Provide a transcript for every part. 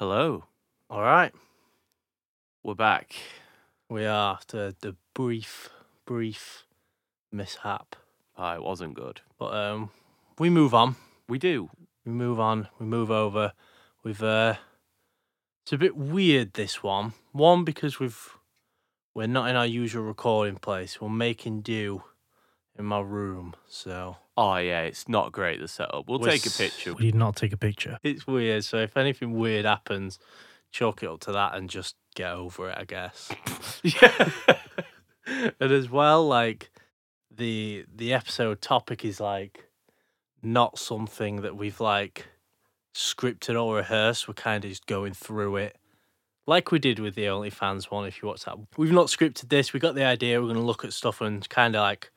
Hello, All right, we're back. we are after the brief, brief mishap, Ah, it wasn't good. but um, we move on. We do. We move on. We move over. We've uh, it's a bit weird this one. One because we've we're not in our usual recording place. We're making do in my room, so Oh yeah, it's not great the setup. We'll We're take a s- picture. We did not take a picture. It's weird. So if anything weird happens, chalk it up to that and just get over it, I guess. yeah. and as well, like the the episode topic is like not something that we've like scripted or rehearsed. We're kind of just going through it. Like we did with the OnlyFans one, if you watch that. We've not scripted this. We got the idea. We're going to look at stuff and kind of like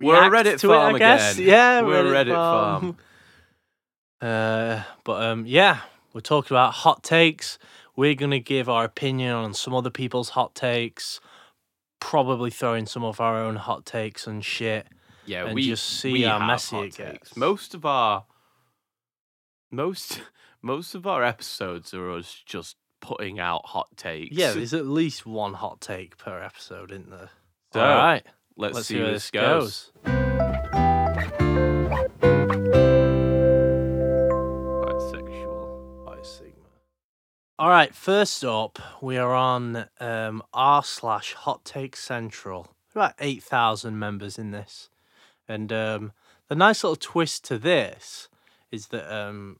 We're a Reddit to it, farm I guess. again. Yeah, We're a Reddit farm. Uh, but um, yeah, we're talking about hot takes. We're gonna give our opinion on some other people's hot takes. Probably throw in some of our own hot takes and shit. Yeah, And we just see how messy it gets. Most of our most most of our episodes are us just putting out hot takes. Yeah, there's at least one hot take per episode, isn't there? So, All right, let's, let's see where this goes. goes. Quite sexual. by Sigma. All right, first up, we are on um, r slash Hot Take Central. About eight thousand members in this, and um, the nice little twist to this is that um,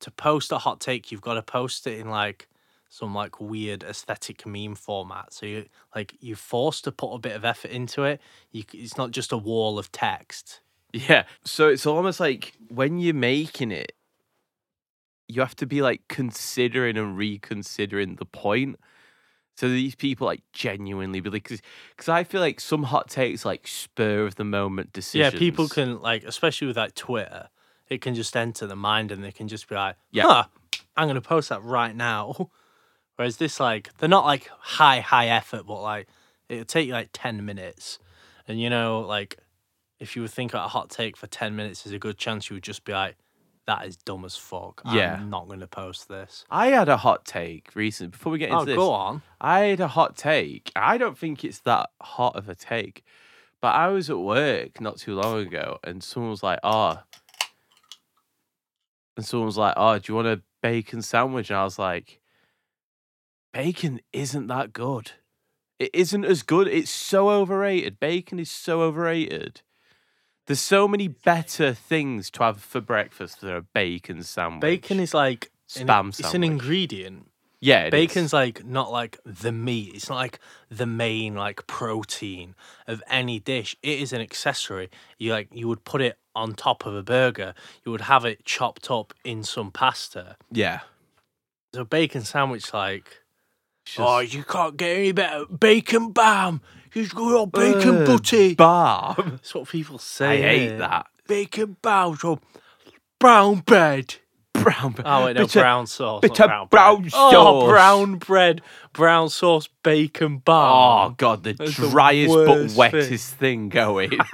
to post a hot take, you've got to post it in like some like weird aesthetic meme format. So you like you're forced to put a bit of effort into it. You, it's not just a wall of text. Yeah. So it's almost like when you're making it, you have to be like considering and reconsidering the point. So these people like genuinely be like, because I feel like some hot takes like spur of the moment decisions. Yeah, people can like, especially with like Twitter, it can just enter the mind and they can just be like, Yeah. "Huh, I'm gonna post that right now." Whereas this, like, they're not like high high effort, but like it'll take you like ten minutes, and you know, like if you would think about a hot take for ten minutes, there's a good chance you would just be like, "That is dumb as fuck." Yeah. I'm not gonna post this. I had a hot take recently. Before we get oh, into Oh, this, go on. I had a hot take. I don't think it's that hot of a take, but I was at work not too long ago, and someone was like, "Oh," and someone was like, "Oh, do you want a bacon sandwich?" And I was like, "Bacon isn't that good. It isn't as good. It's so overrated. Bacon is so overrated." There's so many better things to have for breakfast than a bacon sandwich. Bacon is like an- spam It's an ingredient. yeah, it is. Bacon's like not like the meat. It's not like the main like protein of any dish. It is an accessory. You like you would put it on top of a burger. You would have it chopped up in some pasta. yeah. So bacon sandwich like It's oh you can't get any better bacon barm. You've got your bacon Ugh, butty. Barb. That's what people say. I hate that. Bacon barm. So brown bread. Brown. Bread. Oh wait, no, Bitter- brown sauce. bitter brown, brown bread. Oh, sauce. brown bread, brown sauce, bacon Oh god, the That's the driest but worst wettest thing going.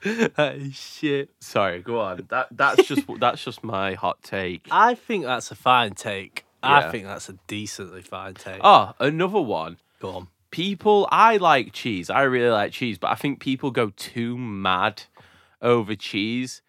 that is shit. Sorry, go on. That that's just that's just my hot take. I think that's a fine take. I Yeah. think that's a decently fine take. Oh, another one. Go on. People, I like cheese. I really like cheese, but I think people go too mad over cheese.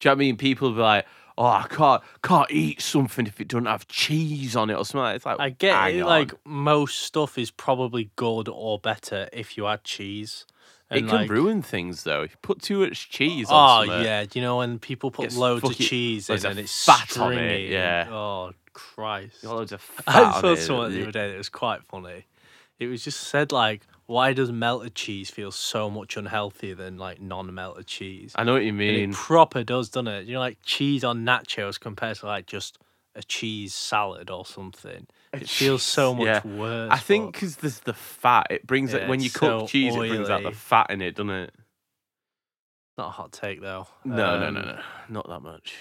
Do you know what I mean? People be like, "Oh, I can't can't eat something if it doesn't have cheese on it or something." It's like I get hang it. on. Like most stuff is probably good or better if you add cheese. it can like, ruin things though. If you put too much cheese Oh on something. yeah, do you know when people put Gets loads of fucking- cheese loads in of and it's fat on it, stringy yeah. Oh Christ. Got loads of fat I saw it. someone the other day that was quite funny. It was just said like, why does melted cheese feel so much unhealthier than like non-melted cheese? I know what you And mean. it proper does, doesn't it? You know, like cheese on nachos compared to like just a cheese salad or something. It feels so much yeah. worse. I think because there's the fat. It brings it when you it's cook so cheese. It brings out the oily. fat in it, doesn't it? not a hot take though. No, no, no, Um, no, not that much.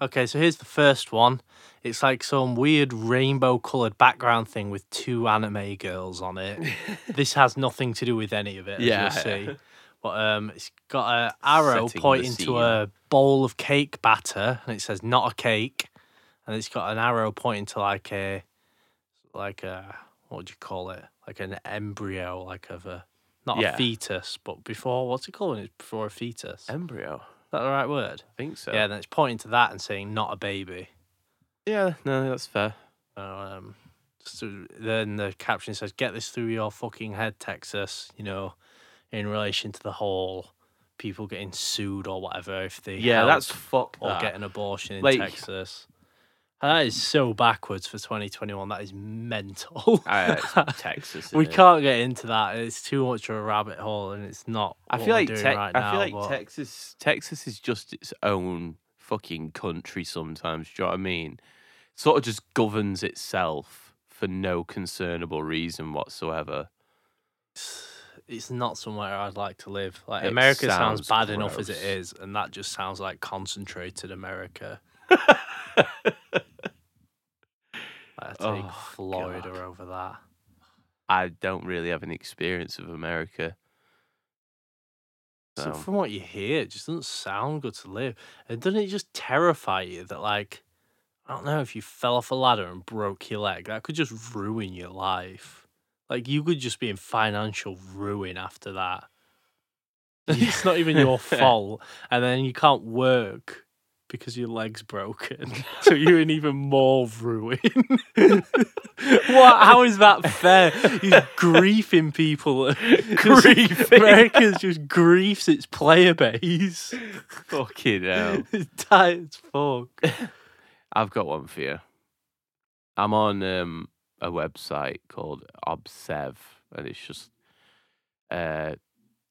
Okay, so here's the first one. It's like some weird rainbow coloured background thing with two anime girls on it. this has nothing to do with any of it, as Yeah. you'll see. But um, it's got an arrow Setting pointing to a bowl of cake batter, and it says "not a cake," and it's got an arrow pointing to like a, like a what do you call it? Like an embryo, like of a not Yeah. a fetus, but before what's it called? when It's before a fetus. Embryo. That the right word? I think so. Yeah, then it's pointing to that and saying not a baby. Yeah. No, that's fair. Um, so then the caption says, "Get this through your fucking head, Texas." You know, in relation to the whole people getting sued or whatever if they Yeah, help that's fuck or that. get an abortion in Like- Texas. That is so backwards for 2021. That is mental. Uh, Texas. we innit? can't get into that. It's too much of a rabbit hole, and it's not. I feel like Te- right I now, feel like but- Texas Texas is just its own fucking country sometimes, do you know what I mean? Sort of just governs itself for no concernable reason whatsoever. it's not somewhere I'd like to live. Like It America sounds, sounds bad enough as it is, and that just sounds like concentrated America. I oh, take Oh, Florida God. over that. I don't really have an experience of America. So So, from what you hear, it just doesn't sound good to live. And doesn't it just terrify you that like I don't know if you fell off a ladder and broke your leg, that could just ruin your life. Like you could just be in financial ruin after that. it's not even your fault, and then you can't work because your leg's broken, so you're in even more ruin. what? How is that fair? You're griefing people. Griefing. America's just griefs its player base. fucking hell. it's tight as fuck. I've got one for you. I'm on um, a website called Obsev, and it's just uh,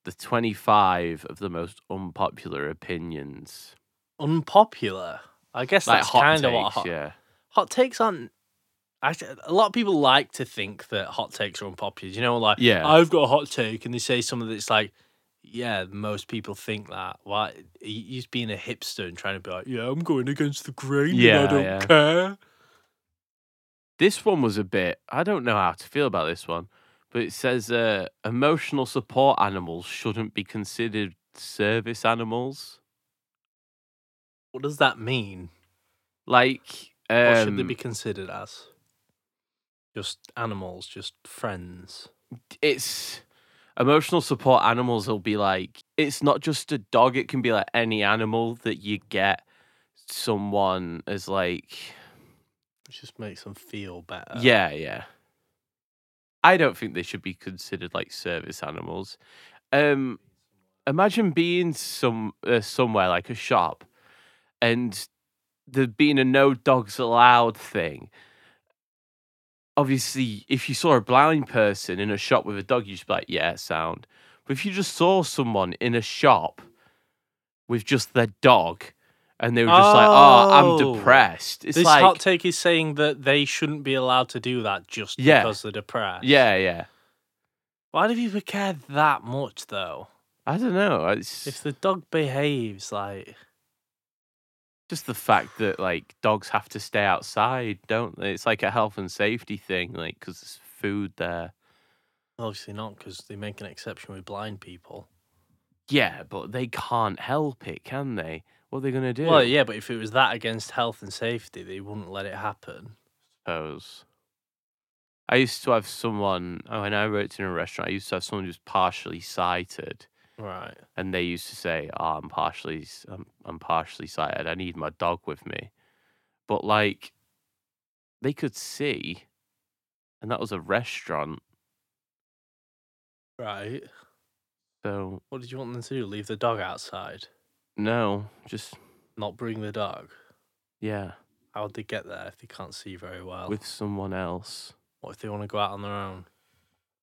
the 25 of the most unpopular opinions. Unpopular. I guess Like that's kind of what hot, yeah. hot takes aren't. Actually, a lot of people like to think that hot takes are unpopular. You know, like Yeah. I've got a hot take, and they say something that's like, yeah, most people think that. Why? He's being a hipster and trying to be like, yeah, I'm going against the grain. and Yeah, I don't yeah. care. This one was a bit, I don't know how to feel about this one, but it says uh, emotional support animals shouldn't be considered service animals. What does that mean? Like, um, What should they be considered as? Just animals, just friends. it's emotional support animals will be like it's not just a dog it can be like any animal that you get someone as like It just makes them feel better. yeah yeah i don't think they should be considered like service animals um imagine being some uh, somewhere like a shop and there being a no dogs allowed thing obviously if you saw a blind person in a shop with a dog you'd just be like yeah sound but if you just saw someone in a shop with just their dog and they were just like oh i'm Oh. depressed it's this like hot take is saying that they shouldn't be allowed to do that just Yeah. because they're depressed. yeah yeah Why do people care that much though? i don't know it's If the dog behaves like just the fact that like dogs have to stay outside don't they it's like a health and safety thing like because there's food there obviously not because they make an exception with blind people. yeah but they can't help it can they what are they gonna do Well, yeah, but if it was that against health and safety, they wouldn't let it happen. suppose. I used to have someone oh, when I worked in a restaurant. I used to have someone who was partially sighted, Right. and they used to say, "Oh, I'm partially, I'm, I'm partially sighted. I need my dog with me." But like, they could see, and that was a restaurant. Right. So What did you want them to do? Leave the dog outside? no, just Not bring the dog? yeah, How would they get there if they can't see very well? with someone else. what if they want to go out on their own?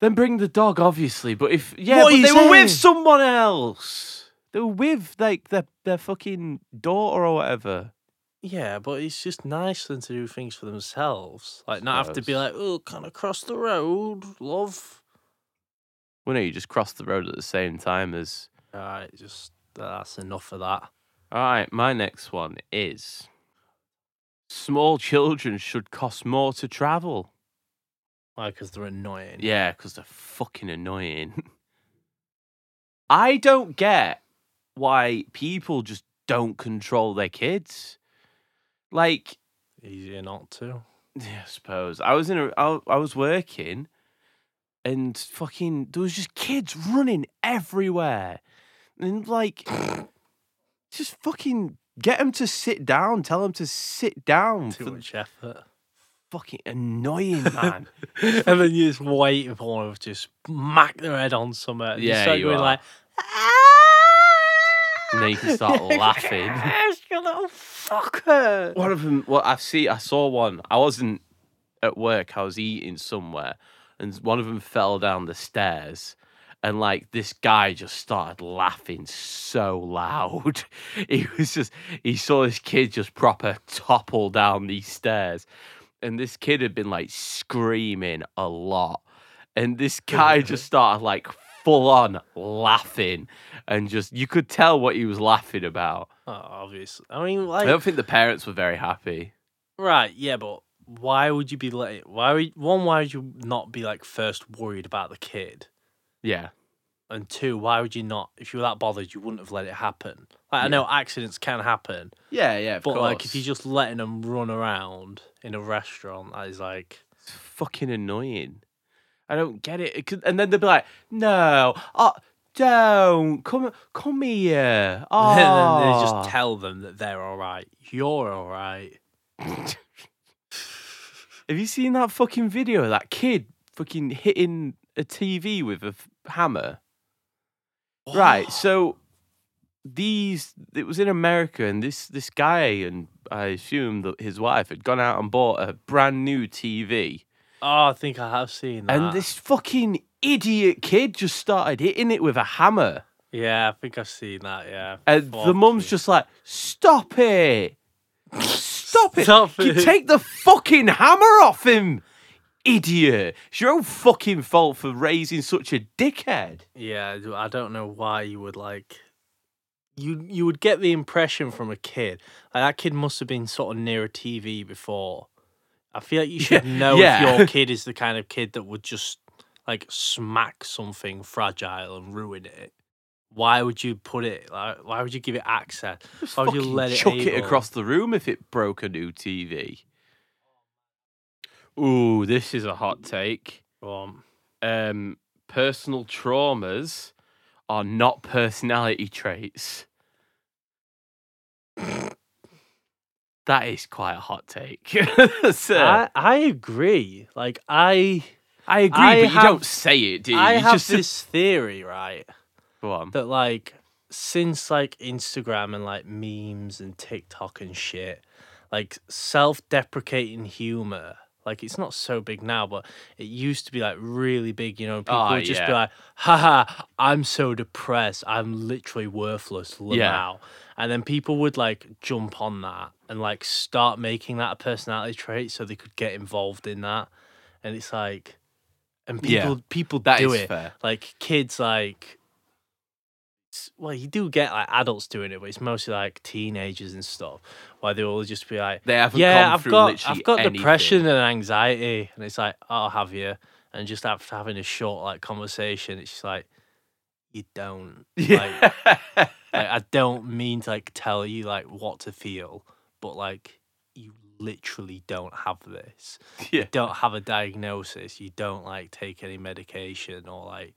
Then bring the dog, obviously. But if yeah, What are but you they were with saying? someone else. They were with like their their fucking daughter or whatever. Yeah, but it's just nice for them to do things for themselves. Like, not have to be Suppose. like, oh, can I cross the road, love? Well, no, you just cross the road at the same time as. Alright, just that's enough of that. All right, my next one is small children should cost more to travel. Why? Because they're annoying. Yeah, because they're fucking annoying. I don't get why people just don't control their kids. Like, Easier not to. Yeah, I suppose. I was in a I, I was working and fucking there was just kids running everywhere. And like just fucking get them to sit down, tell them to sit down. Too for much effort. Fucking annoying, man. and then you just wait for them to just smack their head on somewhere. and you Yeah, you going are. like, and then you can start laughing. Yes, you little fucker. One of them, well, I see, I saw one. I wasn't at work. I was eating somewhere, and one of them fell down the stairs, and like this guy just started laughing so loud. He was just, he saw this kid just proper topple down these stairs, and this kid had been like screaming a lot, and this guy just started like full on laughing, and just you could tell what he was laughing about. Oh, obviously. I mean, I don't think the parents were very happy. right, yeah, but why would you be like Why would one? Why would you not be like first worried about the kid? Yeah. And two, why would you not? If you were that bothered, you wouldn't have let it happen. Like, I know accidents can happen, Yeah, yeah, of but course. like if you're just letting them run around in a restaurant, that is like, It's fucking annoying. I don't get it. It could- And then they'll be like, "No, oh, don't come, come here." Oh, and then they just ah. tell them that they're all right. You're all right. Have you seen that fucking video of that kid fucking hitting a TV with a f- hammer? Right. Oh. So these it was in America and this this guy and I assume that his wife had gone out and bought a brand new TV. Oh, I think I have seen that. And this fucking idiot kid just started hitting it with a hammer. Yeah, I think I've seen that. Yeah. And the mum's just like, stop it. Stop it. Stop You it. take the fucking hammer off him, idiot. It's your own fucking fault for raising such a dickhead. Yeah, I do- I don't know why you would like. You you would get the impression from a kid like that kid must have been sort of near a TV before. I feel like you should know yeah. if your kid is the kind of kid that would just like smack something fragile and ruin it. Why would you put it? Like, why would you give it access? Just Why would you let it chuck it across the room if it broke a new TV. Ooh, this is a hot take. Um, Um, personal traumas are not personality traits. that is quite a hot take. So, I I agree. Like I I agree, I but have- you don't say it, do you? I you have just this theory, right? Go on. that like since like Instagram and like memes and TikTok and shit, like self-deprecating humor, like it's not so big now, but it used to be like really big. You know, people Oh, would just be yeah. like, "Haha, I'm so depressed. I'm literally worthless Yeah. now." And then people would like jump on that and like start making that a personality trait so they could get involved in that. And it's like, and Yeah, people people That do it fair. like kids like well you do get like adults doing it but it's mostly like teenagers and stuff where they will just be like They haven't yeah i've got i've got anything. depression and anxiety and it's like i'll have you and just after having a short like conversation it's just like you don't Yeah. like i don't mean to like tell you like what to feel but like you literally don't have this yeah. don't have a diagnosis, you don't like take any medication or like you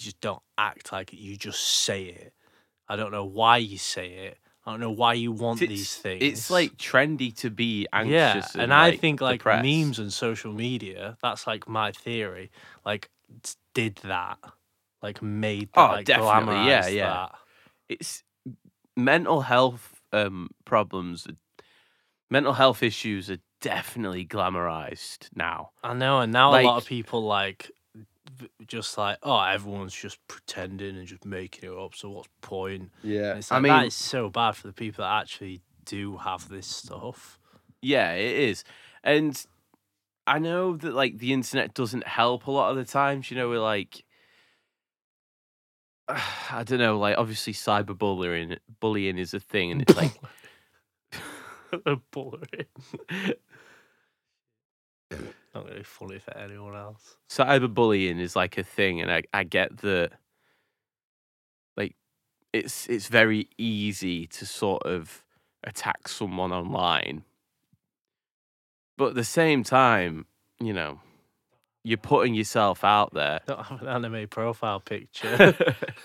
just don't act like it, you just say it. I don't know why you say it. I don't know why you want these things. it's like trendy to be anxious. yeah, and, and I think like depressed. memes and social media, that's like my theory. Like did that, like made that, Oh, like definitely, yeah, yeah. that. it's mental health um problems mental health issues are definitely glamorized now I know, and now a lot of people like just like oh everyone's just pretending and just making it up. So what's the point? yeah It's i mean that is so bad for the people that actually do have this stuff. yeah it is and i know that like the internet doesn't help a lot of the times you know we're like i don't know like obviously cyberbullying bullying is a thing and it's like a bullying. Not really funny for anyone else. cyberbullying is like a thing and I, I get that like it's it's very easy to sort of attack someone online but at the same time, you know, you're putting yourself out there. Don't have an anime profile picture.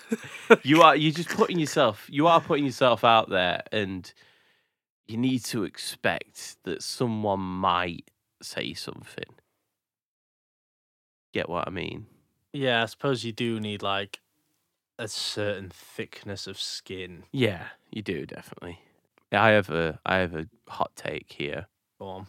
you are you're just putting yourself you are putting yourself out there and you need to expect that someone might say something. Get what I mean? yeah, I suppose you do need like a certain thickness of skin. Yeah, you do definitely. I have a I have a hot take here. Go on.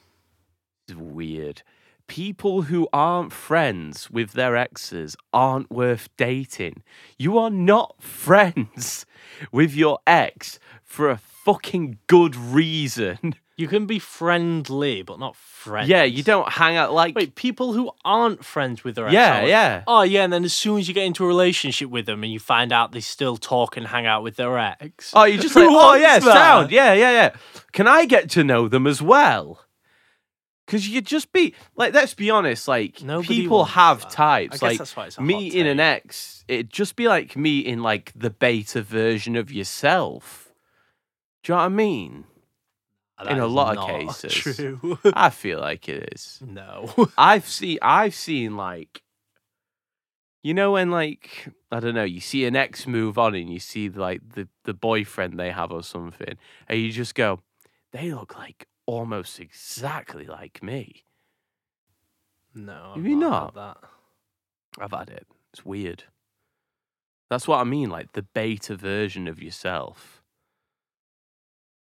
It's weird. People who aren't friends with their exes aren't worth dating. You are not friends with your ex for a fucking good reason. You can be friendly, but not friends. Yeah, you don't hang out like Wait, people who aren't friends with their ex. Yeah, yeah. Oh yeah, and then as soon as you get into a relationship with them and you find out they still talk and hang out with their ex. Oh, you're just Who like, oh wants yeah, that? sound, yeah, yeah, yeah. Can I get to know them as well? Because you just be like, let's be honest, like Nobody people wants have that. I types. guess Like that's why it's a hot meeting an take. ex, it'd just be like meeting like the beta version of yourself. Do you know what I mean? That in a lot of cases. True. I feel like it is. no. I've seen I've seen like you know when like I don't know, you see an ex move on and you see like the the boyfriend they have or something, and you just go, they look like almost exactly like me. No. Have I've you not that. I've had it. It's weird. That's what I mean, like the beta version of yourself.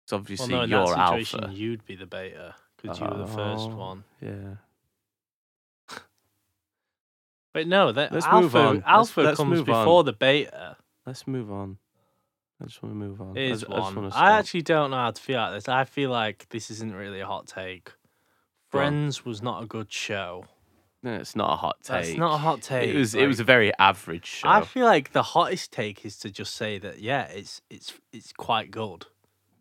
It's Well, obviously no, in your that situation, alpha. you'd be the beta because you were the first Oh. one. Yeah. But no, that Let's alpha, move on. Let's- alpha let's comes move on. before the beta. Let's move on. I just want to move on. I Is I just one. wanna I actually don't know how to feel like this. I feel like this isn't really a hot take. Friends was not a good show. No, it's not a hot take. That's not a hot take. It was it was a very average show. I feel like the hottest take is to just say that yeah, it's it's it's quite good.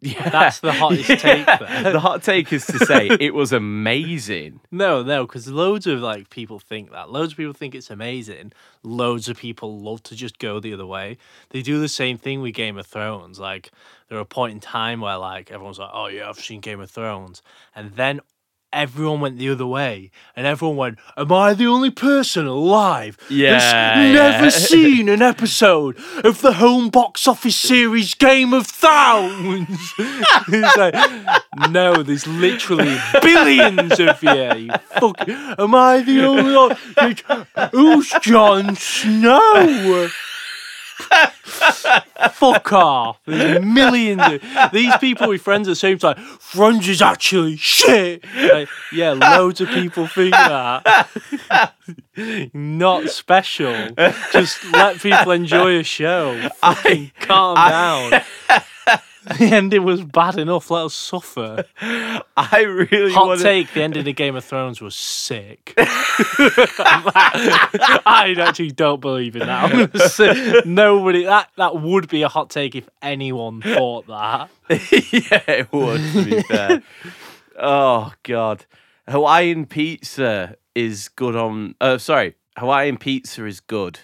Yeah. that's the hottest take there. The hot take is to say it was amazing. No, no, because loads of like people think that. Loads of people think it's amazing. Loads of people love to just go the other way. They do the same thing with Game of Thrones. Like there are a point in time where like everyone's like, "Oh yeah, I've seen Game of Thrones," and then everyone went the other way, and everyone went, "Am I the only person alive Yeah, that's never yeah. seen an episode of the home box office series Game of Thrones?" it's like, no, there's literally billions of you. you fuck, am I the only one? Like, Who's Jon Snow? Fuck off. There's millions of these people with friends at the same time. Friends is actually shit. Like, yeah, loads of people think that. Not special. Just let people enjoy a show. Fucking calm down. the ending was bad enough. Let us suffer. I really Hot want take: the ending of Game of Thrones was sick. I actually don't believe in that. I'm gonna say nobody that that would be a hot take if anyone thought that. yeah, it would. To be fair. oh god, Hawaiian pizza is good on. Uh, sorry, Hawaiian pizza is good.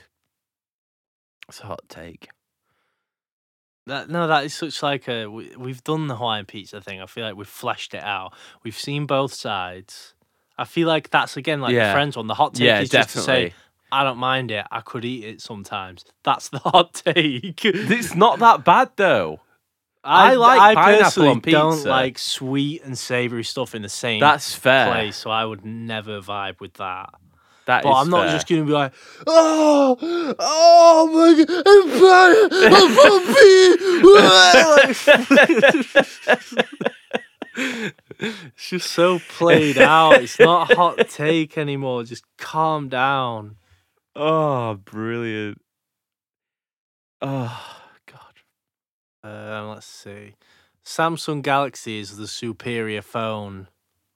It's a hot take. That no, that is such like a we, we've done the Hawaiian pizza thing. I feel like we've fleshed it out. We've seen both sides. I feel like that's again like Yeah. the friends one. The hot take yeah, is just to definitely. say I don't mind it. I could eat it sometimes. That's the hot take. It's not that bad though. I like I pineapple personally on don't pizza. like sweet and savory stuff in the same That's fair. place, so I would never vibe with that. That But I'm not fair. just gonna be like, oh, oh my god, I'm it's just so played out. It's not a hot take anymore. Just calm down. Oh, brilliant. Oh god. Um, let's see. Samsung Galaxy is the superior phone,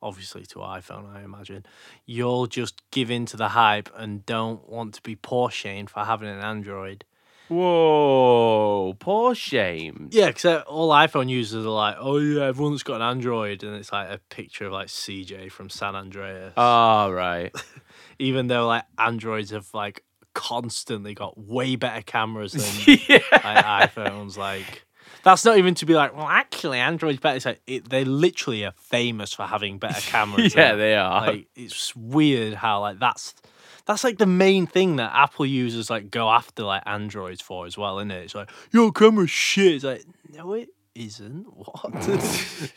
obviously to iPhone, I imagine. You'll just give in to the hype and don't want to be poor shamed for having an Android. Whoa, poor shame. Yeah, because uh, all iPhone users are like, oh yeah, everyone's got an Android, and it's like a picture of like CJ from San Andreas. Oh, right. Even though like Androids have like constantly got way better cameras than yeah. like, iPhones, like. That's not even to be like, well, actually, Android's better. It's like it, they literally are famous for having better cameras. yeah, they are. Like it's weird how like that's that's like the main thing that Apple users like go after like Androids for as well, isn't it? It's like your camera's shit. It's like no, it isn't. What?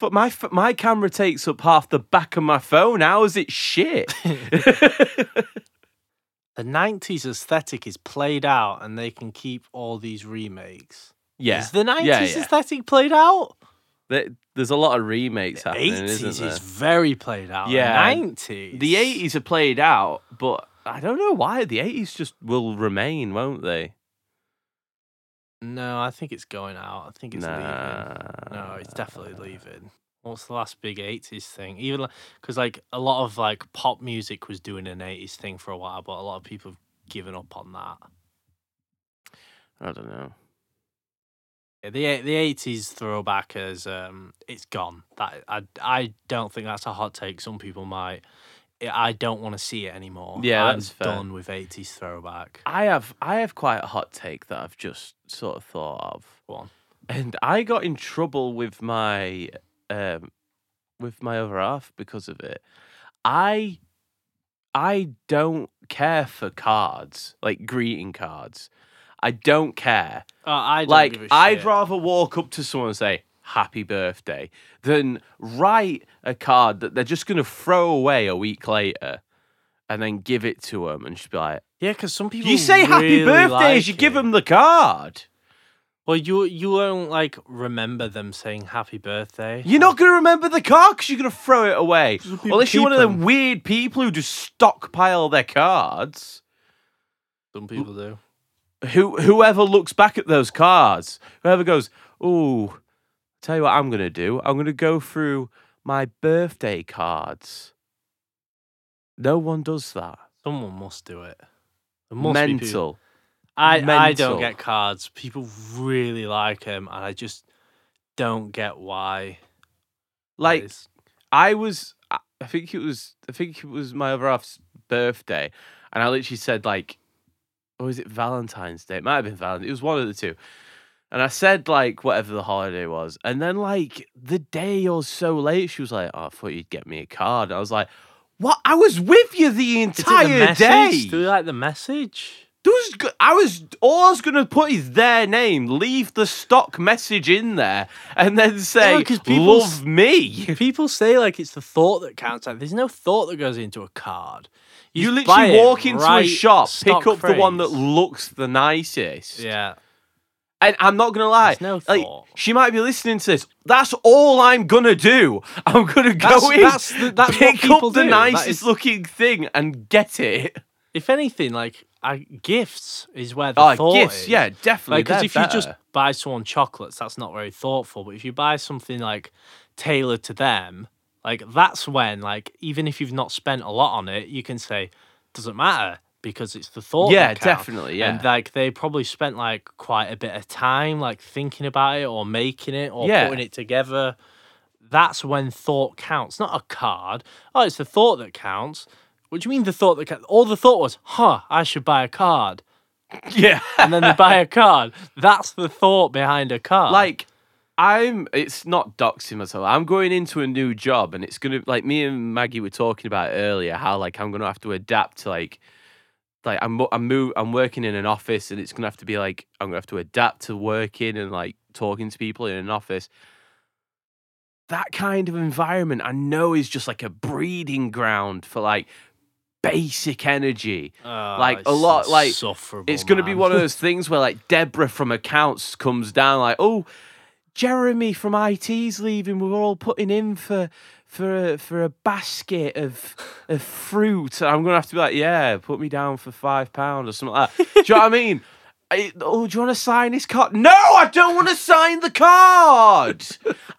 but my my camera takes up half the back of my phone. How is it shit? the '90s aesthetic is played out, and they can keep all these remakes. Yeah, Is the '90s yeah, yeah. aesthetic played out? There- there's a lot of remakes The happening, 80s isn't there? is very played out. Yeah. the '90s. The 80s are played out, but I don't know why. The 80s just will remain, won't they? No, I think it's going out. I think it's leaving. No, it's definitely leaving. What's the last big '80s thing? Even because like a lot of like pop music was doing an '80s thing for a while, but a lot of people have given up on that. I don't know. The the '80s throwback is um, it's gone. That I I don't think that's a hot take. Some people might. I- don't want to see it anymore. Yeah, I'm that's fair. done with '80s throwback. I have I have quite a hot take that I've just sort of thought of. Go on. And I got in trouble with my um with my other half because of it. I I don't care for cards, like greeting cards. I don't care. Uh, I don't like give a I'd rather walk up to someone and say happy birthday than write a card that they're just going to throw away a week later and then give it to them and just be like Yeah, because some people you say happy really birthday like as you give them the card. Well, you you won't like remember them saying happy birthday. You're not going to remember the card because you're going to throw it away. Unless you're one of them. weird people who just stockpile their cards. Some people do. Who whoever looks back at those cards, whoever goes, "Oh, tell you what I'm going to do. I'm going to go through my birthday cards." No one does that. Someone must do it. There must be people- Mental. I I Mental. don't get cards. People really like them, and I just don't get why. Like. I was, I I think it was, I think it was my other half's birthday, and I literally said like, or was it Valentine's Day? It might have been Valentine's. It was one of the two. And I said like whatever the holiday was, and then like the day or so late, she was like, "Oh, I thought you'd get me a card." I was like, "What? I was with you the Is it the entire day." Do you like the message? Go- I was all I was gonna put is their name, leave the stock message in there, and then say 'cause people "Love me." People say like it's the thought that counts. Like there's no thought that goes into a card. You, literally walk into a shop, pick up the one that looks the nicest. Yeah, And I'm not gonna lie, no like thought. she might be listening to this. That's all I'm gonna do. I'm gonna go That's- in, that's the- that's pick up the do. Nicest is- looking thing and get it. if anything, like I, gifts is where the Oh, thought gifts, is. yeah, definitely. Because they're if you just buy someone chocolates, that's not very thoughtful. But if you buy something like tailored to them, like that's when, like, even if you've not spent a lot on it, you can say, doesn't matter because it's the thought. yeah, definitely, yeah, And like they probably spent like quite a bit of time like thinking about it or making it or Yeah. putting it together. That's when thought counts, not a card. Oh, it's the thought that counts. What do you mean the thought that counts? All the thought was, huh, I should buy a card. yeah. And then they buy a card. That's the thought behind a card. like I'm it's not doxing myself. I'm going into a new job and it's gonna like me and Maggie were talking about earlier how like I'm gonna have to adapt to like like I'm I'm move I'm working in an office and it's gonna have to be like I'm gonna have to adapt to working and like talking to people in an office. That kind of environment I know is just like a breeding ground for like basic energy. Oh, like, a lot- like, It's going to be one of those things where like Deborah from accounts comes down like, "Oh, Jeremy from IT's leaving. We're all putting in for for a, for a basket of of fruit." I'm going to have to be like, "Yeah, put me down for 5 pound or something like that." do you know what I mean? I, oh, do you want to sign this card? No, I don't want to sign the card.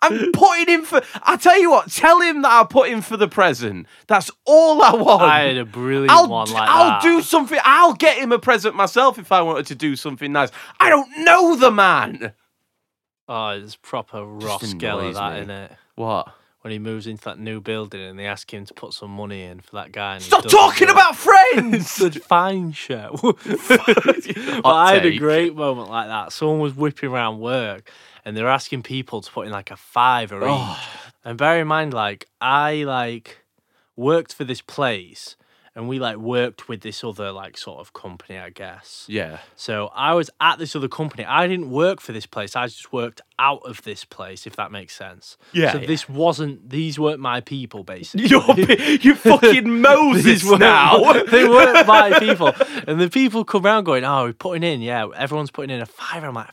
I'm putting in for. I tell you what, tell him that I put in for the present. That's all I want. I had a brilliant I'll, one like I'll that. do something. I'll get him a present myself if I wanted to do something nice. I don't know the man. Oh, it's proper Ross Geller that me. in it. What? when he moves into that new building and they ask him to put some money in for that guy. Stop talking do about friends. A fine show. I had a great moment like that. Someone was whipping around work and they're asking people to put in like a fiver Oh. each. And bear in mind, like, I like worked for this place and we like worked with this other like sort of company, I guess. yeah. So I was at this other company. I didn't work for this place. I just worked out of this place, if that makes sense. Yeah, So yeah. this wasn't. These weren't my people, basically. You're you fucking Moses now. they weren't my people. And the people come around going, "Oh, we're putting in. Yeah, everyone's putting in a fiver. I'm like,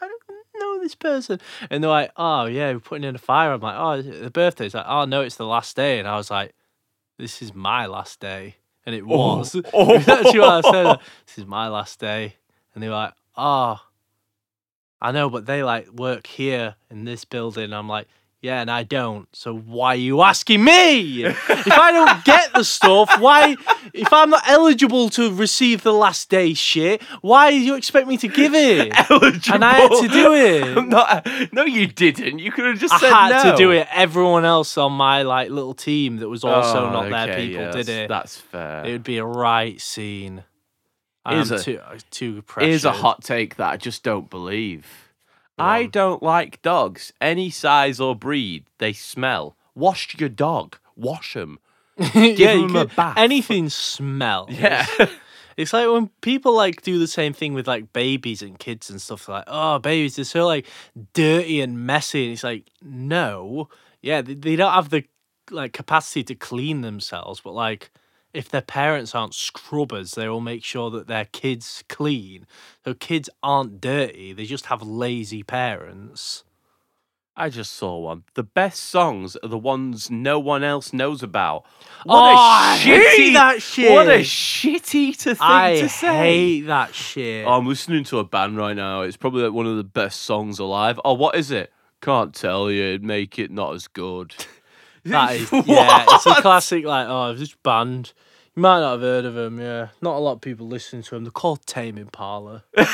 I don't know this person. And they're like, "Oh, yeah, we're putting in a fiver. I'm like, "Oh, the birthday's like, "Oh, no, it's the last day." And I was like, "This is my last day," and it was. Oh. was. That's oh. what I said. like, This is my last day, and they were like, "Oh, I know, but they like work here in this building." I'm like. Yeah, and I don't. So why are you asking me? if I don't get the stuff, why? If I'm not eligible to receive the last day shit, why do you expect me to give it? Eligible. And I had to do it. I'm not, no, you didn't. You could have just I said had no. to do it. Everyone else on my like little team that was also Oh, not their okay, people yeah, did it. That's fair. It would be a right scene. I'm a- too uh, too pressured. Here's a hot take that I just don't believe. I don't like dogs, any size or breed. They smell. Wash your dog. Wash them. yeah, you him a bath. Anything smells. Yeah. It's like when people like do the same thing with like babies and kids and stuff like, oh, babies, they're so like dirty and messy. And it's like, no, yeah, they, they don't have the like capacity to clean themselves, but like if their parents aren't scrubbers, they will make sure that their kids clean. So kids aren't dirty; they just have lazy parents. I just saw one. The best songs are the ones no one else knows about. Oh, I hate that shit. What a shitty to thing I to say. I hate that shit. Oh, I'm listening to a band right now. It's probably like one of the best songs alive. Oh, what is it? Can't tell you. It'd make it not as good. That is, yeah, it's a classic. Like, oh, this band, you might not have heard of them. Yeah, not a lot of people listen to them. They're called Tame Impala. it's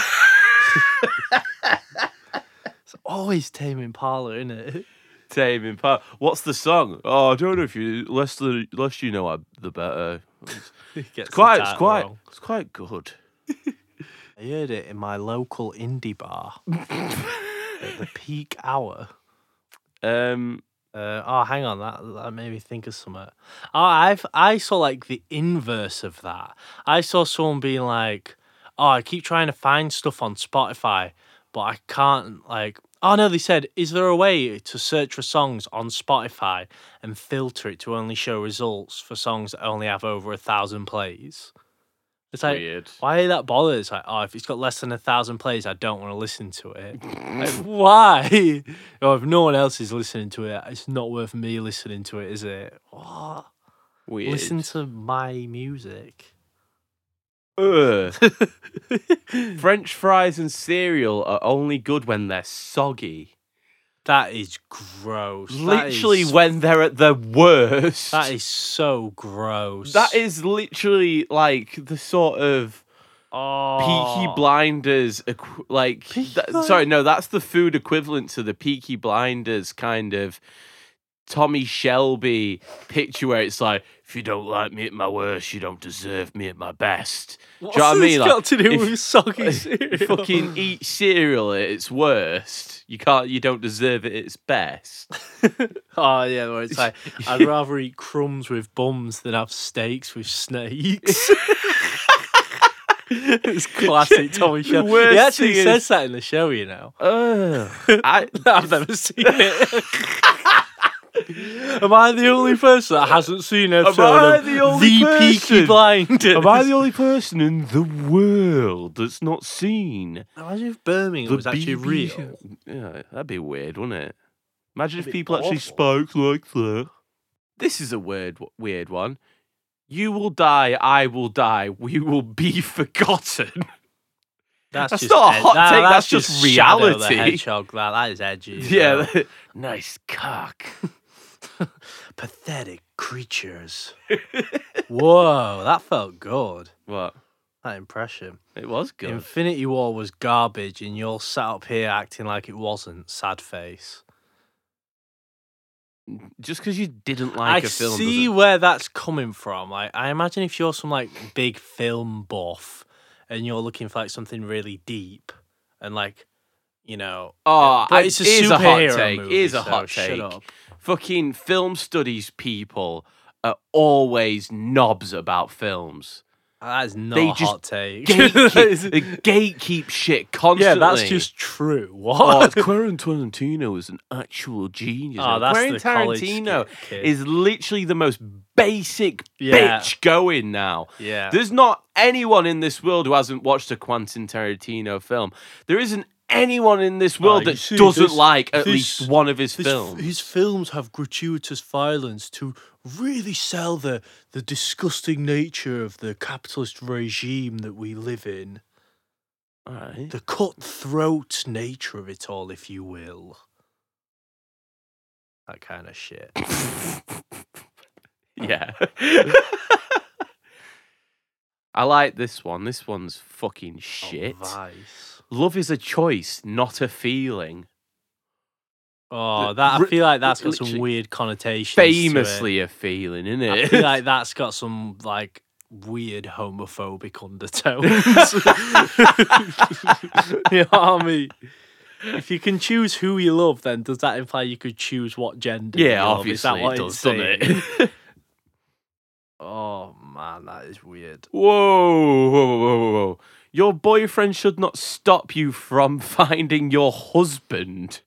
always Tame Impala, isn't it? Tame Impala. What's the song? Oh, I don't know if you less the less you know, the better. It gets It's quite, it's quite, wrong. it's quite good. I heard it in my local indie bar at the peak hour. Um, Uh, oh, hang on, that that made me think of something. Oh, I've I saw like the inverse of that. I saw someone being like, "Oh, I keep trying to find stuff on Spotify, but I can't." Like, oh no, they said, "Is there a way to search for songs on Spotify and filter it to only show results for songs that only have over a thousand plays?" It's like, weird. why are that bothered? It's like, oh, if it's got less than a thousand plays, I don't want to listen to it. Like, why? oh, if no one else is listening to it, it's not worth me listening to it, is it? What? Weird. Listen to my music. Ugh. French fries and cereal are only good when they're soggy. That is gross. Literally, is- when they're at their worst. that is so gross. That is literally like the sort of oh. Peaky Blinders, like Peaky that- sorry, no, that's the food equivalent to the Peaky Blinders kind of Tommy Shelby picture where it's like, if you don't like me at my worst, you don't deserve me at my best. What's Do you know what I mean? Like, got to do if- with soggy cereal? fucking eat cereal at its worst. You can't. You don't deserve it at its best. Oh yeah, where it's like I'd rather eat crumbs with bums than have steaks with snakes. it's classic Tommy worst He actually thing is- says that in the show, you know. Ugh. I, I've never seen it. Am I the only person that hasn't seen an episode I of the only The Peaky person? Blinders? Am I the only person in the world that's not seen Imagine if Birmingham the was actually BBC real. Yeah, that'd be weird, wouldn't it? Imagine if That'd be people actually spoke like that. This is a weird, weird one. You will die, I will die, we will be forgotten. That's, That's just not a ed- hot that- take, that's just Shadow the reality. Hedgehog. That that is edgy. yeah, nice cock. pathetic creatures. Whoa, that felt good. What? That impression. It was good. Infinity War was garbage, and you're sat up here acting like it wasn't. Sad face. Just because you didn't like I a film. see doesn't- where that's coming from. Like, I imagine if you're some like big film buff and you're looking for like something really deep and like, you know, Oh, but it's a here's a hot superhero take. movie, Here's a so hot shut take. up. Fucking film studies people are always knobs about films. That is not They a just hot take. Gatekeep, they gatekeep shit constantly. yeah, that's just true. Oh, what? Oh, Quentin Tarantino is an actual genius. Oh, that's Quentin Tarantino is literally the most basic Yeah. bitch going now. yeah. There's not anyone in this world who hasn't watched a Quentin Tarantino film. There isn't anyone in this world that see, doesn't this- like at this- least one of his His, films. his films have gratuitous violence to really sell the the disgusting nature of the capitalist regime that we live in. Alright. The cutthroat nature of it all, if you will. That kind of shit. yeah. I like this one. This one's fucking shit. Oh, Vice. Love is a choice, not a feeling. Oh, that I feel like that's got some weird connotations. to it. Famously a feeling, isn't I it? feel like that's got some like weird homophobic undertones. you know what I mean? If you can choose who you love, then does that imply you could choose what gender? you yeah, love? Is that obviously it does, doesn't it? Oh man, that is weird. whoa, whoa, whoa, whoa, whoa. Your boyfriend should not stop you from finding your husband.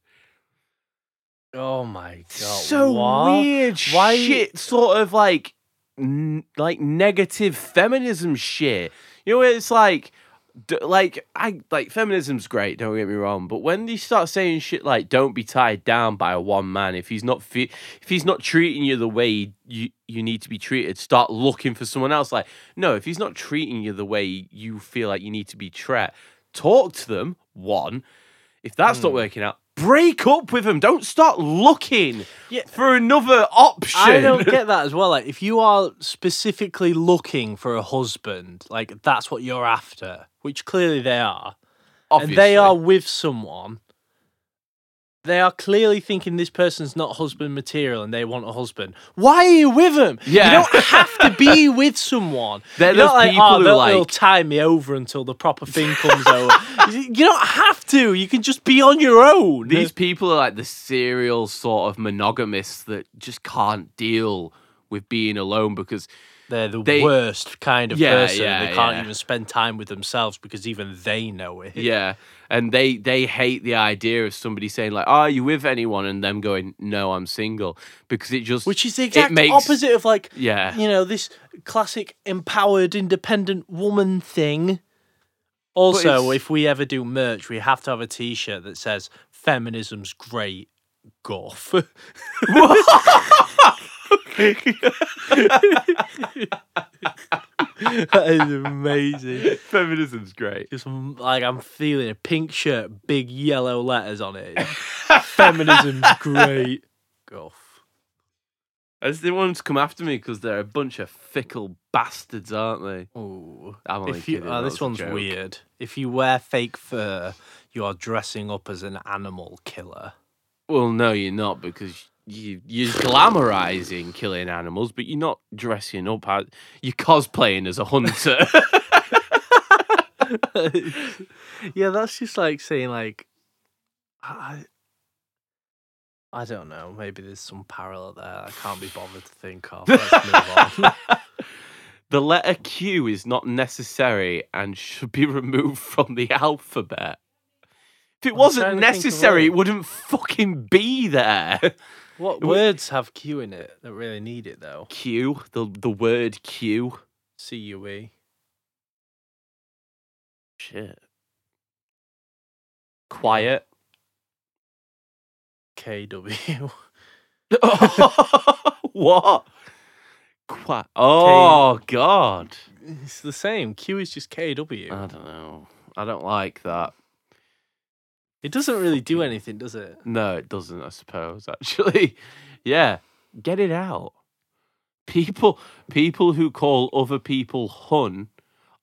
Oh my god. so what? weird Why- shit sort of like n- like negative feminism shit you know it's like d- like i like feminism's great don't get me wrong but when you start saying shit like don't be tied down by a one man. If he's not fe- if he's not treating you the way you you need to be treated start looking for someone else. Like no if he's not treating you the way you feel like you need to be treated talk to them one. If that's not Hmm. working out break up with them don't start looking Yeah. for another option I don't get that as well. Like, if you are specifically looking for a husband, like that's what you're after, which clearly they are, and they are with someone, they are clearly thinking this person's not husband material and they want a husband. Why are you with them? Yeah. You don't have to be with someone. They're You're not those like, people oh, who, they'll, like- they'll tie me over until the proper thing comes over. You don't have to. You can just be on your own. These people are like the serial sort of monogamists that just can't deal with being alone because They're the They- worst kind of Yeah, person. yeah, they can't yeah. even spend time with themselves because even they know it. yeah, and they they hate the idea of somebody saying like, "Are you with anyone?" and them going, "No, I'm single," because it just Which is the exact makes- opposite of like yeah you know, this classic empowered independent woman thing. Also, if we ever do merch, we have to have a t shirt that says feminism's great golf. that is amazing. feminism's great. Just like I'm feeling a pink shirt, big yellow letters on it. Feminism's great. Golf. As they want to come after me because they're a bunch of fickle bastards, aren't they? Ooh. I'm only If you, kidding. oh, this one's weird. If you wear fake fur, you are dressing up as an animal killer. Well, no, you're not because you you're glamorizing killing animals, but you're not dressing up. As, you're cosplaying as a hunter. yeah, that's just like saying like, I, I don't know. Maybe there's some parallel there. I can't be bothered to think of. Let's move on. the letter Q is not necessary and should be removed from the alphabet. If it wasn't trying to think of necessary, it wouldn't fucking be there. What Wh- words have Q in it that really need it though? Q, the the word Q. C U E. Shit. Quiet. K W. what? Qui- oh God. It's the same. Q is just K W. I don't know. I don't like that. It doesn't really do anything, does it? No, it doesn't, I suppose, actually. Yeah. Get it out. People people who call other people hun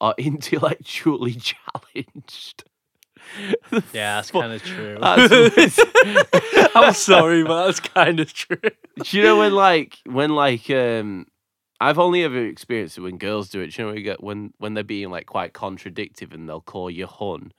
are intellectually challenged. Yeah, that's kind of true. I'm sorry, but that's kind of true. Do you know when like when like um I've only ever experienced it when girls do it. Do you know when you get when when they're being like quite contradictive and they'll call you hun.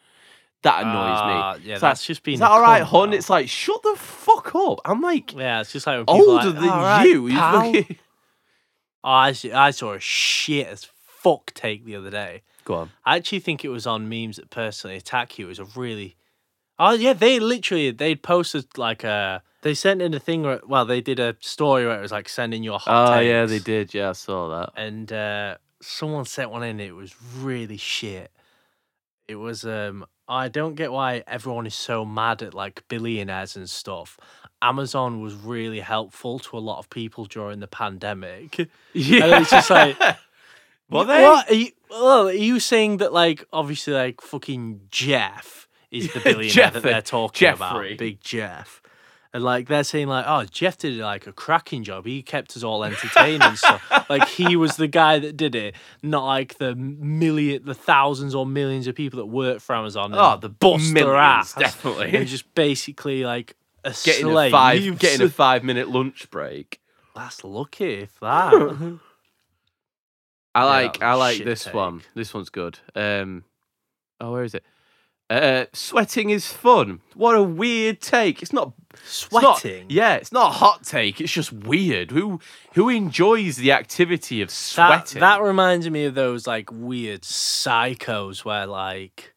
That annoys Ah, me. Yeah, It's like, that's just being. Is that all right, hon? It's like shut the fuck up. I'm like yeah, it's just like when people are older like, than "All right, you. You pal." fucking- Oh, I, see- I saw a shit as fuck take the other day. Go on. I actually think it was on memes that personally attack you. It was a really. Oh yeah, they literally they'd posted like a. They sent in a thing where well they did a story where it was like sending your hot Oh takes. yeah, they did. Yeah, I saw that. and uh, someone sent one in. It was really shit. It was um. I don't get why everyone is so mad at like billionaires and stuff. Amazon was really helpful to a lot of people during the pandemic. Yeah, And it's just like, Were they? What are you, well, are you saying that like obviously like fucking Jeff is the billionaire that they're talking Jeffrey. about, Big Jeff, and like they're saying like, oh, Jeff did like a cracking job. He kept us all entertained and stuff. Like he was the guy that did it, not like the million, the thousands or millions of people that work for Amazon. Oh, the bust their millions, ass definitely. and just basically like a getting slave. a five getting a five minute lunch break. That's lucky if that. I like that I like this take. one. This one's good. Um oh where is it? Uh sweating is fun. What a weird take. It's not it's not- Sweating. yeah, it's not a hot take. It's just weird. Who who enjoys the activity of That, sweating? that reminds me of those like weird psychos where like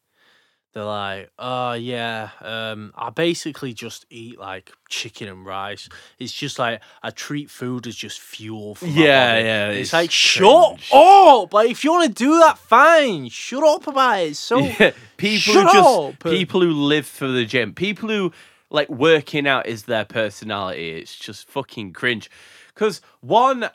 they're like, oh yeah, um, I basically just eat like chicken and rice. It's just like I treat food as just fuel for Yeah, body." yeah, It's, it's like shut cringe. up. Like if you want to do that, fine. Shut up about it. So Yeah, people Shut who just up. people who live for the gym, people who like working out is their personality. It's just fucking cringe. Because one,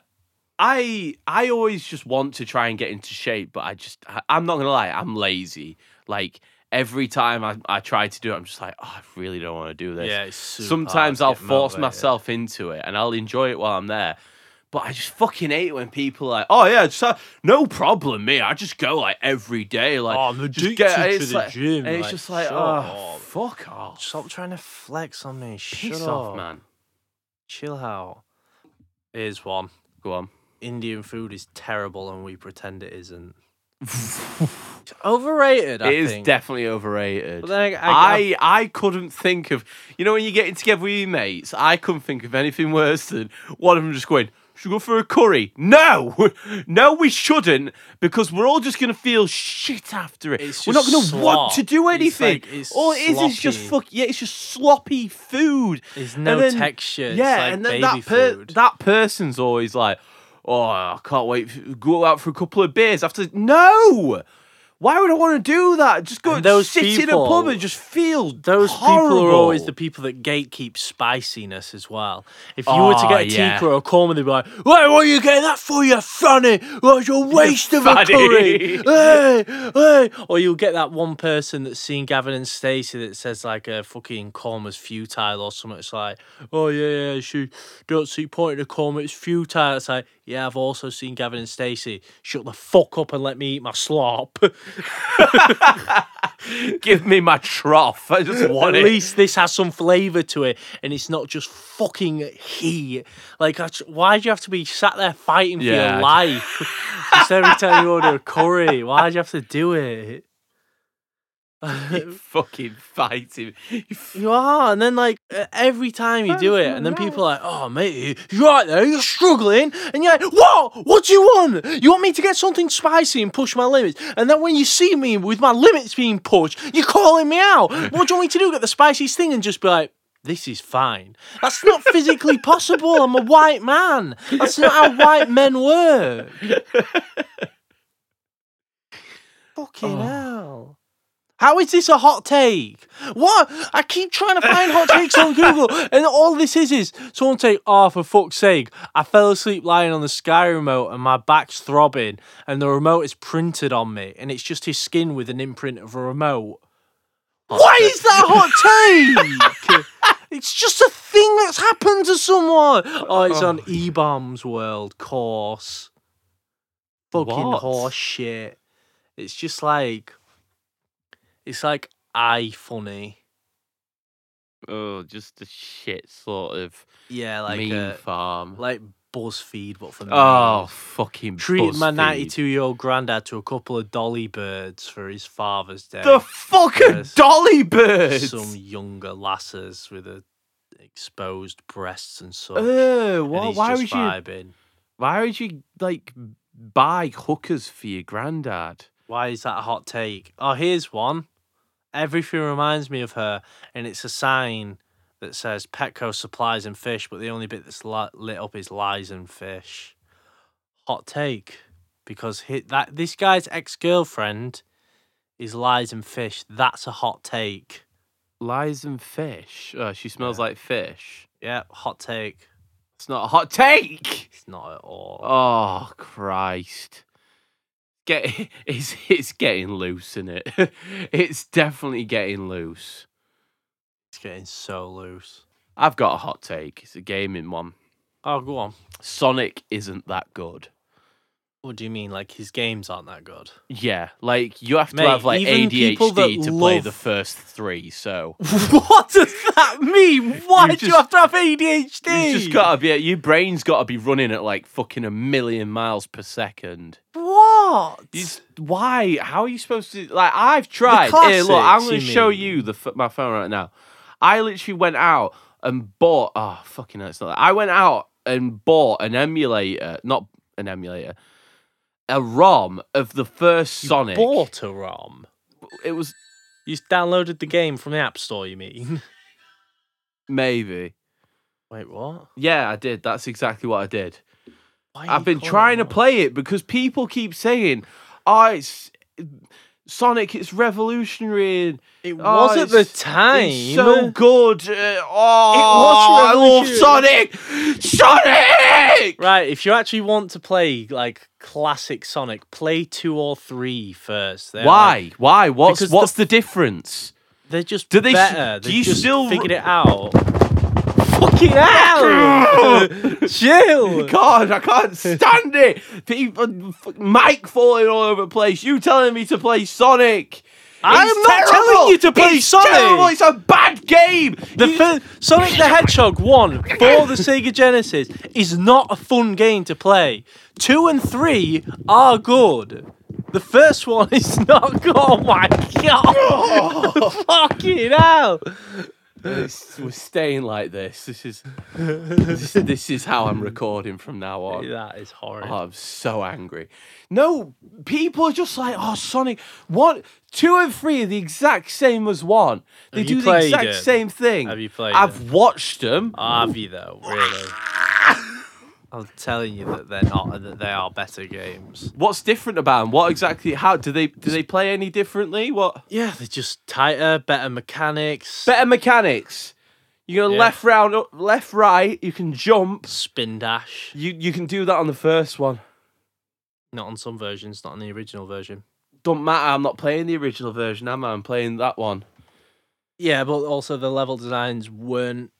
I I always just want to try and get into shape, but I just I, I'm not gonna lie, I'm lazy. Like every time I, I try to do it, I'm just like, oh, I really don't want to do this. yeah. It's super Sometimes hard I'll force motivated. myself into it and I'll enjoy it while I'm there. But I just fucking hate when people are like, oh yeah, just, uh, no problem, me. I just go like every day, like Oh, I'm just addicted to it's the like- gym, And it's just like, oh, up. fuck off, Stop trying to flex on me. Shut piss up, off, man. Chill out. Here's one. Go on. Indian food is terrible and we pretend it isn't. It's overrated, I It is think. definitely overrated. Then I, I, I, couldn't think of you know when you're getting together with your mates, I couldn't think of anything worse than one of them just going, Should we go for a curry? No! No, we shouldn't, because we're all just gonna feel shit after it. It's we're not gonna want to slop. do It's anything. like- it's all it is is just fuck yeah, it's just sloppy food. there's no then- texture. It's yeah, like and then that per- that person's always like, Oh, I can't wait to go out for a couple of beers after no! Why would I want to do that? Just go And those sit in a pub and just feel Those people are always the people that gatekeep spiciness as well. If you were to ah, get a Oh, yeah. tikka or a korma, they'd be like, "Wait, what are you getting that for, you funny? What's your waste of a curry? hey, hey!" Or you'll get that one person that's seen Gavin and Stacey that says like a fucking korma's futile or something. It's like, "Oh yeah, yeah, she don't see point in a korma. It's futile." It's like, "Yeah, I've also seen Gavin and Stacey. Shut the fuck up and let me eat my slop." Give me my trough. I just want At it. least this has some flavour to it, and it's not just fucking heat. Like, why do you have to be sat there fighting for Yeah. your life? just every time you order a curry, why do you have to do it? You fucking fighting. You f- you are, and then like every time you do it, and then people are like, "Oh, mate, you're right there, you're struggling," and you're like, "What? What do you want? You want me to get something spicy and push my limits?" And then when you see me with my limits being pushed, you're calling me out. What do you want me to do? Get the spiciest thing and just be like. This is fine. That's not physically possible. I'm a white man. That's not how white men work. Fucking Oh. hell. How is this a hot take? What? I keep trying to find hot takes on Google, and all this is is someone take, oh, for fuck's sake, I fell asleep lying on the Sky remote and my back's throbbing, and the remote is printed on me, and it's just his skin with an imprint of a remote. Why is that hot take? it's just a thing that's happened to someone. Oh, it's oh on E Bombs World course. Fucking What? horse shit. It's just like it's like I funny. Oh, just a shit sort of Yeah, like meme uh, farm. like BuzzFeed, but for oh, fucking treated my 92 year old granddad to a couple of dolly birds for his father's day. The fucking dolly birds. Some younger lasses with a exposed breasts and such. Oh, and why, he's why just would you? Why would you like buy hookers for your granddad? Why is that a hot take? Oh, here's one. Everything reminds me of her, and it's a sign that says Petco supplies and fish, but the only bit that's lit up is lies and fish. Hot take, because he, that this guy's ex girlfriend is lies and fish. That's a hot take. Lies and fish. Oh, she smells Yeah. like fish. Yeah, hot take. It's not a hot take. It's not at all. Oh Christ! Get it's it's getting loose, isn't it? it's definitely getting loose. It's getting so loose. I've got a hot take. It's a gaming one. Oh, go on. Sonic isn't that good. What do you mean? Like his games aren't that good? Yeah, like you have to Mate, have like even people that ADHD to play love- the first three. So what does that mean? Why You do you just- have to have ADHD? you just gotta be. Your brain's gotta be running at like fucking a million miles per second. What? You why? How are you supposed to? Like, I've tried. Here, look, I'm going to show mean? you the my phone right now. I literally went out and bought. Oh, fucking hell, it's not that. I went out and bought an emulator, not an emulator, a ROM of the first Sonic. Bought a ROM. It was You just downloaded the game from the App Store. You mean? maybe. Wait, what? Yeah, I did. That's exactly what I did. I've been trying to play it because people keep saying, "Oh, it's Sonic. It's revolutionary." And, It Oh, was at the time. So good. Uh, oh, I love Sonic. Sonic. Right, if you actually want to play like classic Sonic, play two or three first. They're Why? like- Why? What's Because the what's the, difference? they're just Do they s- better. do They you just still- figured it out. Fucking hell! Chill. God, I can't stand it. People, Mike falling all over the place. You telling me to play Sonic? I'm It's not telling you to play it's Sonic. Terrible. It's a bad game. The You- fir- Sonic the Hedgehog 1 for the Sega Genesis is not a fun game to play. 2 and 3 are good. The first one is not good. Oh my god! Fucking hell! It's- we're staying like this. This is this, this is how I'm recording from now on. That is horrible. Oh, I'm so angry. No, people are just like, oh, Sonic. One, two, and three are the exact same as one. They Have do the exact it? same thing. Have you played I've it? watched them. Have you though? Really? I'm telling you that they're not. and That they are better games. What's different about them? What exactly? How do they do they play any differently? What Yeah, they're just tighter, better mechanics. better mechanics? You go Yeah. left round, up, left, right. You can jump. Spin dash. You you can do that on the first one. Not on some versions. Not on the original version. Don't matter. I'm not playing the original version, am I? I'm playing that one. Yeah, but also the level designs weren't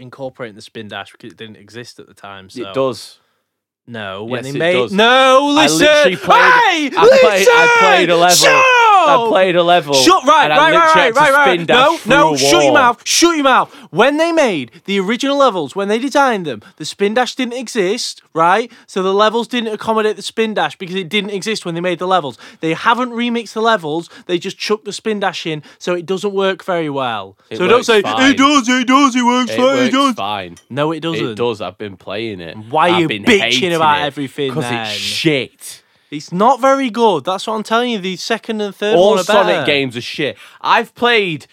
incorporating the spin dash because it didn't exist at the time. So It does. No, when Yes, they it made does. no, listen. literally played- hey, I played- I listen! played a level. Shut I played a level. Shut right, right, right, right, right. No, no, shut your mouth, shut your mouth. When they made the original levels, when they designed them, the spin dash didn't exist, right? So the levels didn't accommodate the spin dash because it didn't exist when they made the levels. They haven't remixed the levels. They just chucked the spin dash in, so it doesn't work very well. It so don't say fine. it does, it does, it works It fine, it works does. fine. No, it doesn't. It does. I've been playing it. Why are I've you been bitching about it everything Because it's shit. It's not very good. That's what I'm telling you. The second and third All one are Sonic better. games are shit. I've played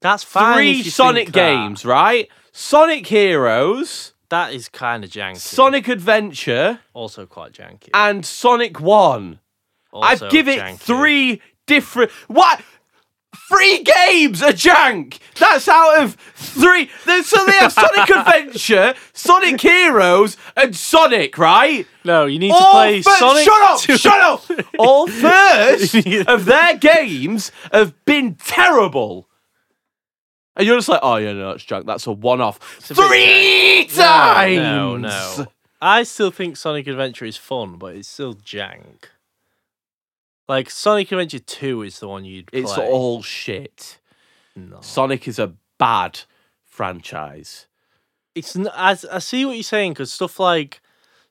That's fine. three if you Sonic think that. games, right? Sonic Heroes, That is kind of janky. Sonic Adventure, also quite janky. and Sonic One. Also I've given it janky. three different. What? Three games are jank. That's out of three. So they have Sonic Adventure, Sonic Heroes, and Sonic, right? No, you need to play third- Sonic. Shut up! 2. Shut up! All first of their games have been terrible. And you're just like, oh yeah, no, it's junk. That's a one-off. a Three No, times. No, no. I still think Sonic Adventure is fun, but it's still jank. Like Sonic Adventure Two is the one you'd play. It's all shit. No. Sonic is a bad franchise. It's n- I, see what you're saying because stuff like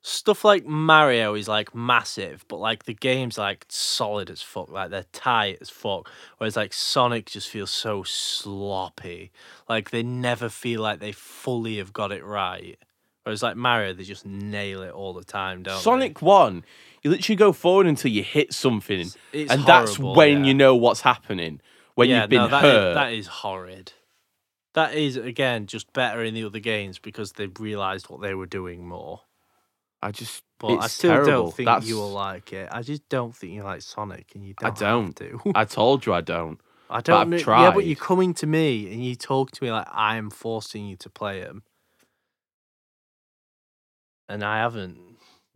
stuff like Mario is like massive, but like the game's like solid as fuck, like they're tight as fuck. Whereas like Sonic just feels so sloppy, like they never feel like they fully have got it right. Whereas like Mario, they just nail it all the time, don't Sonic 1, you literally go forward until you hit something. they? It's and that's horrible, when yeah. you know what's happening. When yeah, you've been no, that is- hurt. that is horrid. That is again just better in the other games because they've realised what they were doing more. I just. But I still terrible. don't think That's, you will like it. I just don't think you like Sonic, and you don't. I don't. To. I told you I don't. I I've don't. know. Yeah, but you're coming to me and you talk to me like I am forcing you to play them, and I haven't.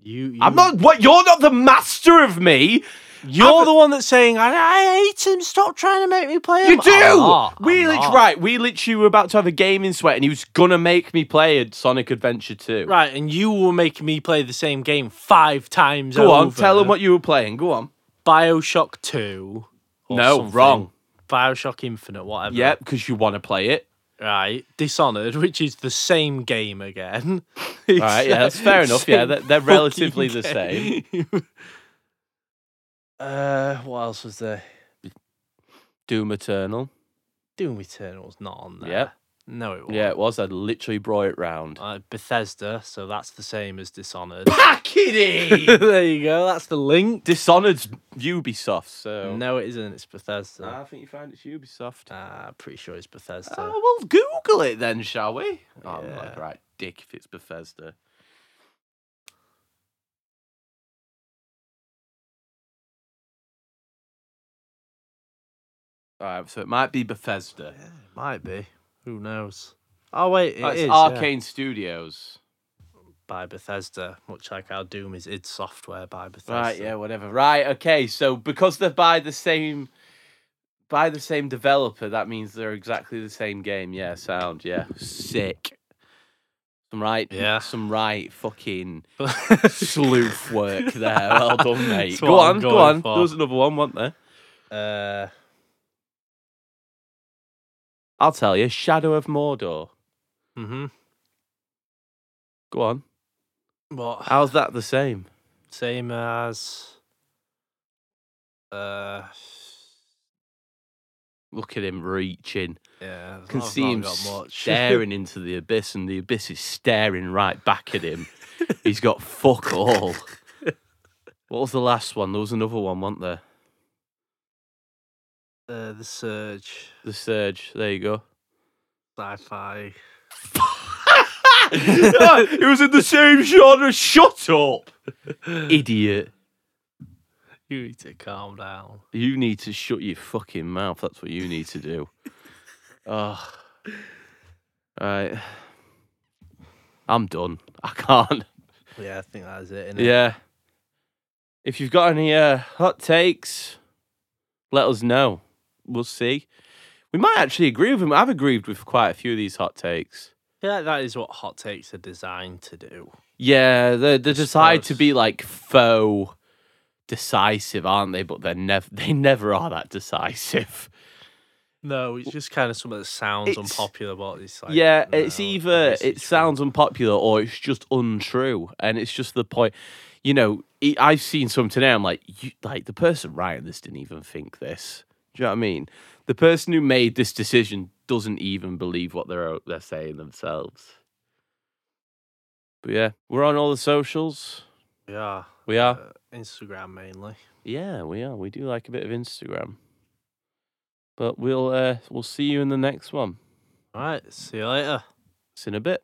You, you I'm not. What? You're not the master of me. You're I'm- the one that's saying I, I hate him. Stop trying to make me play him. You do. I'm not, we I'm lit- right. We literally were about to have a gaming sweat, and he was gonna make me play a Sonic Adventure 2. Right, and you were making me play the same game five times. Go on. Tell him what you were playing. Go on. Bioshock Two. or No, something. wrong. Bioshock Infinite, whatever. Yep, because you want to play it. Right. Dishonored, which is the same game again. All right. Yeah, that's fair enough. Yeah, they're, they're relatively the same. uh, what else was there? Doom Eternal. Doom Eternal's not on there. Yep. No, it wasn't. Yeah, it was. I literally brought it round. Uh, Bethesda, so that's the same as Dishonored. Packity! there you go. That's the link. Dishonored's Ubisoft, so. No, it isn't. It's Bethesda. I think you find it's Ubisoft. Uh, pretty sure it's Bethesda. Oh, well, Google it then, shall we? Oh, I'm like, right, dick, if it's Bethesda. All right, so it might be Bethesda. Yeah, it might be. Who knows? Oh wait, it Oh, it's is, yeah. Arcane Studios. by Bethesda, much like how Doom is id Software by Bethesda. Right, yeah, whatever. Right, okay. So because they're by the same by the same developer, that means they're exactly the same game. Yeah, sound, yeah. Sick. Some right Yeah. some right fucking sleuth work there. Well done, mate. That's Go on, go on. for. There was another one, wasn't there? uh, I'll tell you, Shadow of Mordor. mm-hmm. Go on. What? How's that the same? same as uh, Look at him reaching. yeah, can see not him staring into the abyss, and the abyss is staring right back at him. He's got fuck all. What was the last one? There was another one, wasn't there? Uh, the Surge, The Surge. There you go. sci-fi. it was in the same genre. Shut up, idiot. You need to calm down. You need to shut your fucking mouth. That's what you need to do. Oh. Right. I'm done. I can't. Yeah, I think that is it. innit? Yeah. If you've got any uh, hot takes, let us know. We'll see. We might actually agree with him. I've agreed with quite a few of these hot takes. Yeah, like that is what hot takes are designed to do. Yeah, they they decide to be like faux decisive, aren't they? But they're never they never are that decisive. No, it's just kind of something that sounds It's- unpopular, but it's like yeah, it's either obviously it true. sounds unpopular or it's just untrue, and it's just the point. You know, I- I've seen some today. I'm like, you, like the person writing this didn't even think this. Do you know what I mean? The person who made this decision doesn't even believe what they're they're saying themselves. But yeah, we're on all the socials. Yeah, We are. uh, Instagram mainly. Yeah, we are. We do like a bit of Instagram. But we'll uh we'll see you in the next one. All right, see you later. See you in a bit.